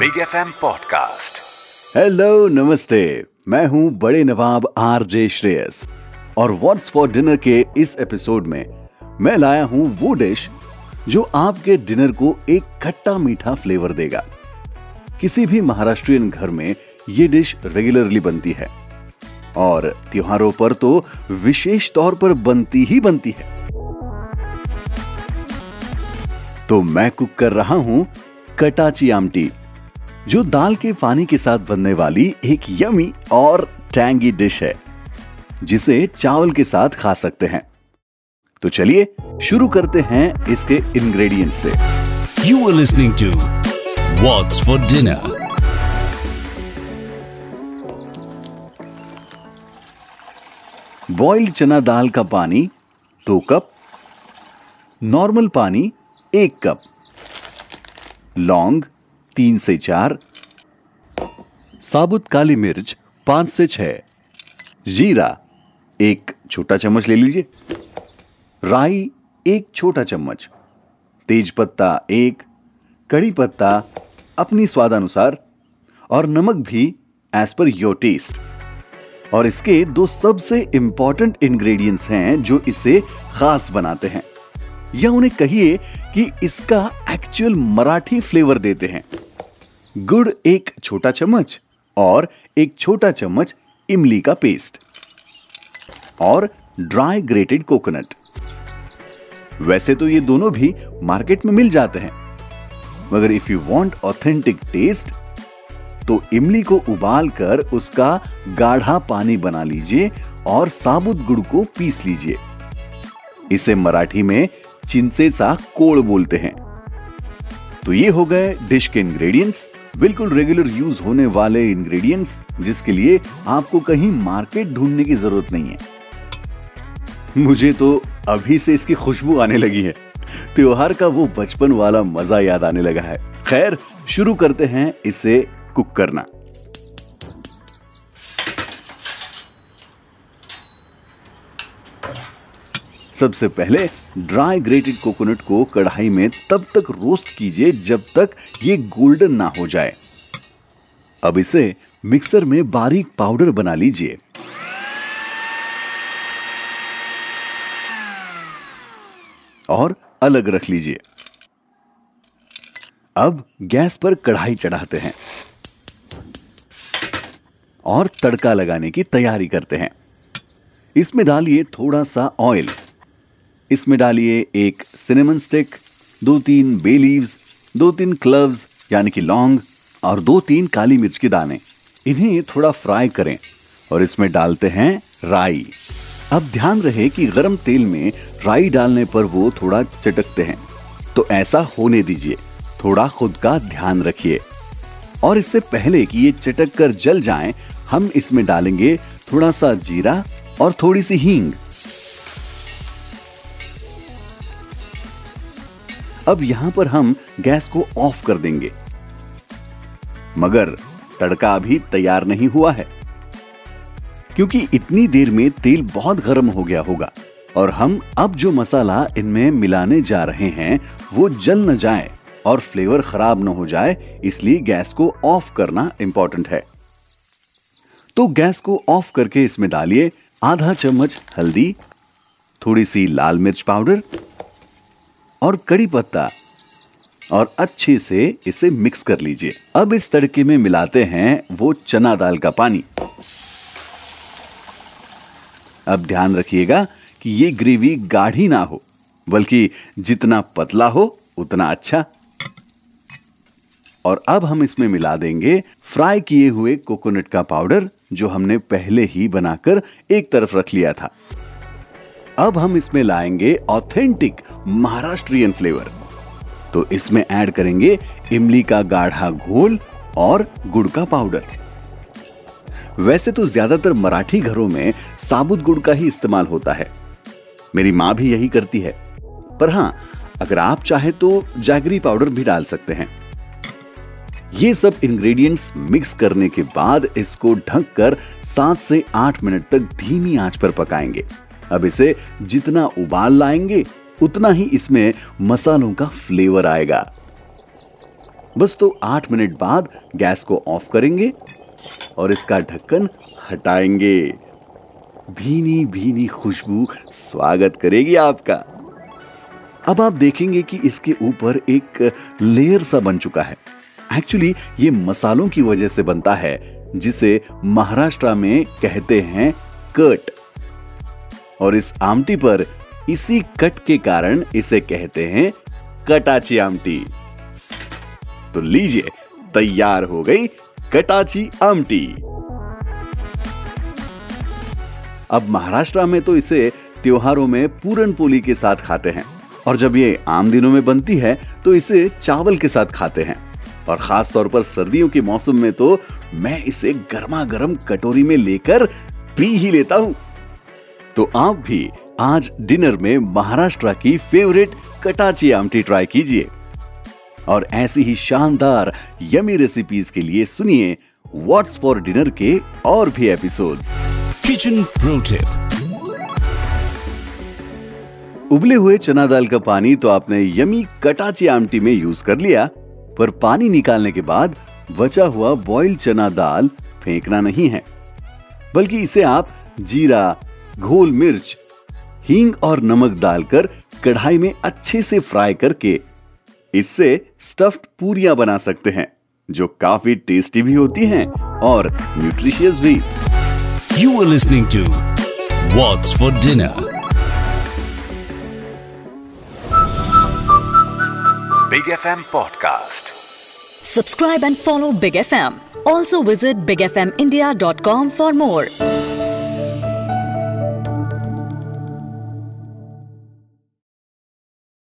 Big F M podcast hello नमस्ते। मैं हूँ बड़े नवाब आर जे श्रेयस। और व्हाट्स फॉर डिनर के इस एपिसोड में मैं लाया हूँ वो डिश जो आपके डिनर को एक खट्टा मीठा फ्लेवर देगा। किसी भी महाराष्ट्रियन घर में ये डिश रेगुलरली बनती है। और त्योहारों पर तो विशेष तौर पर बनती ही बनती है। तो मैं कुक कर रहा हूँ कटाची आमटी। जो दाल के पानी के साथ बनने वाली एक यमी और टैंगी डिश है जिसे चावल के साथ खा सकते हैं। तो चलिए शुरू करते हैं इसके इंग्रेडिएंट से। You are listening to What's for dinner boiled चना दाल का पानी दो कप नॉर्मल पानी एक कप लौंग तीन से चार। साबुत काली मिर्च पाँच से छह। जीरा, एक छोटा चम्मच ले लीजिए। राई, एक छोटा चम्मच। तेज पत्ता, एक। कड़ी पत्ता, अपनी स्वादानुसार। और नमक भी एज पर योर टेस्ट और इसके दो सबसे इंपॉर्टेंट इंग्रेडिएंट्स हैं, जो इसे खास बनाते हैं। या उन्हें कहिए कि इसका एक्चुअल मराठी फ्लेवर देते हैं। गुड़ एक छोटा चम्मच और एक छोटा चम्मच इमली का पेस्ट और ड्राई ग्रेटेड कोकोनट। वैसे तो ये दोनों भी मार्केट में मिल जाते हैं। मगर if you want authentic taste तो इमली को उबाल कर उसका गाढ़ा पानी बना लीजिए और साबुत गुड़ को पीस लीजिए। इसे मराठी में चिंसे सा कोड़ बोलते हैं। तो ये हो गए डिश के इंग्रेडिएंट्स बिल्कुल रेगुलर यूज़ होने वाले इंग्रेडिएंट्स जिसके लिए आपको कहीं मार्केट ढूँढने की ज़रूरत नहीं है। मुझे तो अभी से इसकी खुशबू आने लगी है। त्योहार का वो बचपन वाला मज़ा याद आने लगा है। खैर, शुरू करते हैं इसे कुक करना। सबसे पहले ड्राई ग्रेटेड कोकोनट को कढ़ाई में तब तक रोस्ट कीजिए जब तक ये गोल्डन ना हो जाए। अब इसे मिक्सर में बारीक पाउडर बना लीजिए। और अलग रख लीजिए। अब गैस पर कढ़ाई चढ़ाते हैं। और तड़का लगाने की तैयारी करते हैं। इसमें डालिए थोड़ा सा ऑयल इसमें डालिए एक सिनेमन स्टिक दो तीन बे लीव्स दो तीन क्लव्स यानी कि लौंग और दो तीन काली मिर्च के दाने। इन्हें थोड़ा फ्राई करें और इसमें डालते हैं राई। अब ध्यान रहे कि गरम तेल में राई डालने पर वो थोड़ा चटकते हैं। तो ऐसा होने दीजिए थोड़ा खुद का ध्यान रखिए। और इससे पहले कि ये चटक कर जल जाएँ, हम इसमें डालेंगे थोड़ा सा जीरा और थोड़ी सी हींग। अब यहाँ पर हम गैस को ऑफ़ कर देंगे। मगर तड़का अभी तैयार नहीं हुआ है, क्योंकि इतनी देर में तेल बहुत गर्म हो गया होगा और हम अब जो मसाला इनमें मिलाने जा रहे हैं, वो जल न जाए और फ्लेवर खराब न हो जाए, इसलिए गैस को ऑफ़ करना इंपॉर्टेंट है। तो गैस को ऑफ़ करके इसमें डालिए आधा चम्मच हल्दी, थोड़ी सी लाल मिर्च पाउडर और कड़ी पत्ता। और अच्छे से इसे मिक्स कर लीजिए। अब इस तड़के में मिलाते हैं वो चना दाल का पानी। अब ध्यान रखिएगा कि ये ग्रेवी गाढ़ी ना हो, बल्कि जितना पतला हो, उतना अच्छा। और अब हम इसमें मिला देंगे फ्राई किए हुए कोकोनट का पाउडर, जो हमने पहले ही बनाकर एक तरफ़ रख लिया था। अब हम इसमें लाएँगे ऑथेंटिक महाराष्ट्रियन फ्लेवर तो इसमें ऐड करेंगे इमली का गाढ़ा घोल और गुड़ का पाउडर वैसे तो ज़्यादातर मराठी घरों में साबुत गुड़ का ही इस्तेमाल होता है। मेरी माँ भी यही करती है। पर हाँ, अगर आप चाहे तो जैगरी पाउडर भी डाल सकते हैं। ये सब इंग्रेडिएंट्स मिक्स करने के बाद इसको ढक कर सात से आठ मिनट तक धीमी आँच पर पकाएँगे। अब इसे जितना उबाल लाएँगे, उतना ही इसमें मसालों का फ्लेवर आएगा। बस तो आठ मिनट बाद गैस को ऑफ़ करेंगे और इसका ढक्कन हटाएँगे। भीनी भीनी खुशबू स्वागत करेगी आपका। अब आप देखेंगे कि इसके ऊपर एक लेयर सा बन चुका है। एक्चुअली ये मसालों की वजह से बनता है, जिसे महाराष्ट्र में कहते हैं कट और इस आमटी पर इसी कट के कारण इसे कहते हैं कटाची आमटी। तो लीजिए, तैयार हो गई कटाची आमटी। अब महाराष्ट्र में तो इसे त्योहारों में पूरन पोली के साथ खाते हैं और जब ये आम दिनों में बनती है तो इसे चावल के साथ खाते हैं। और खास तौर पर सर्दियों के मौसम में तो मैं इसे गर्मा गर्म कटोरी में लेकर पी ही लेता हूँ। तो आप भी आज डिनर में महाराष्ट्र की फेवरेट कटाची आमटी ट्राई कीजिए। और ऐसी ही शानदार यमी रेसिपीज़ के लिए सुनिए व्हाट्स फॉर डिनर के और भी एपिसोड्स Kitchen Pro Tip उबले हुए चना दाल का पानी तो आपने यमी कटाची आमटी में यूज़ कर लिया पर पानी निकालने के बाद बचा हुआ बॉइल्ड चना दाल फेंकना नहीं है बल्कि इसे आप जीरा घोल मिर्च हींग और नमक डालकर कढ़ाई में अच्छे से फ्राई करके इससे स्टफ्ड पूरियाँ बना सकते हैं जो काफ़ी टेस्टी भी होती हैं और न्यूट्रिशियस भी। You are listening to what's for dinner Big F M podcast subscribe and follow Big F M also visit Big F M India dot com for more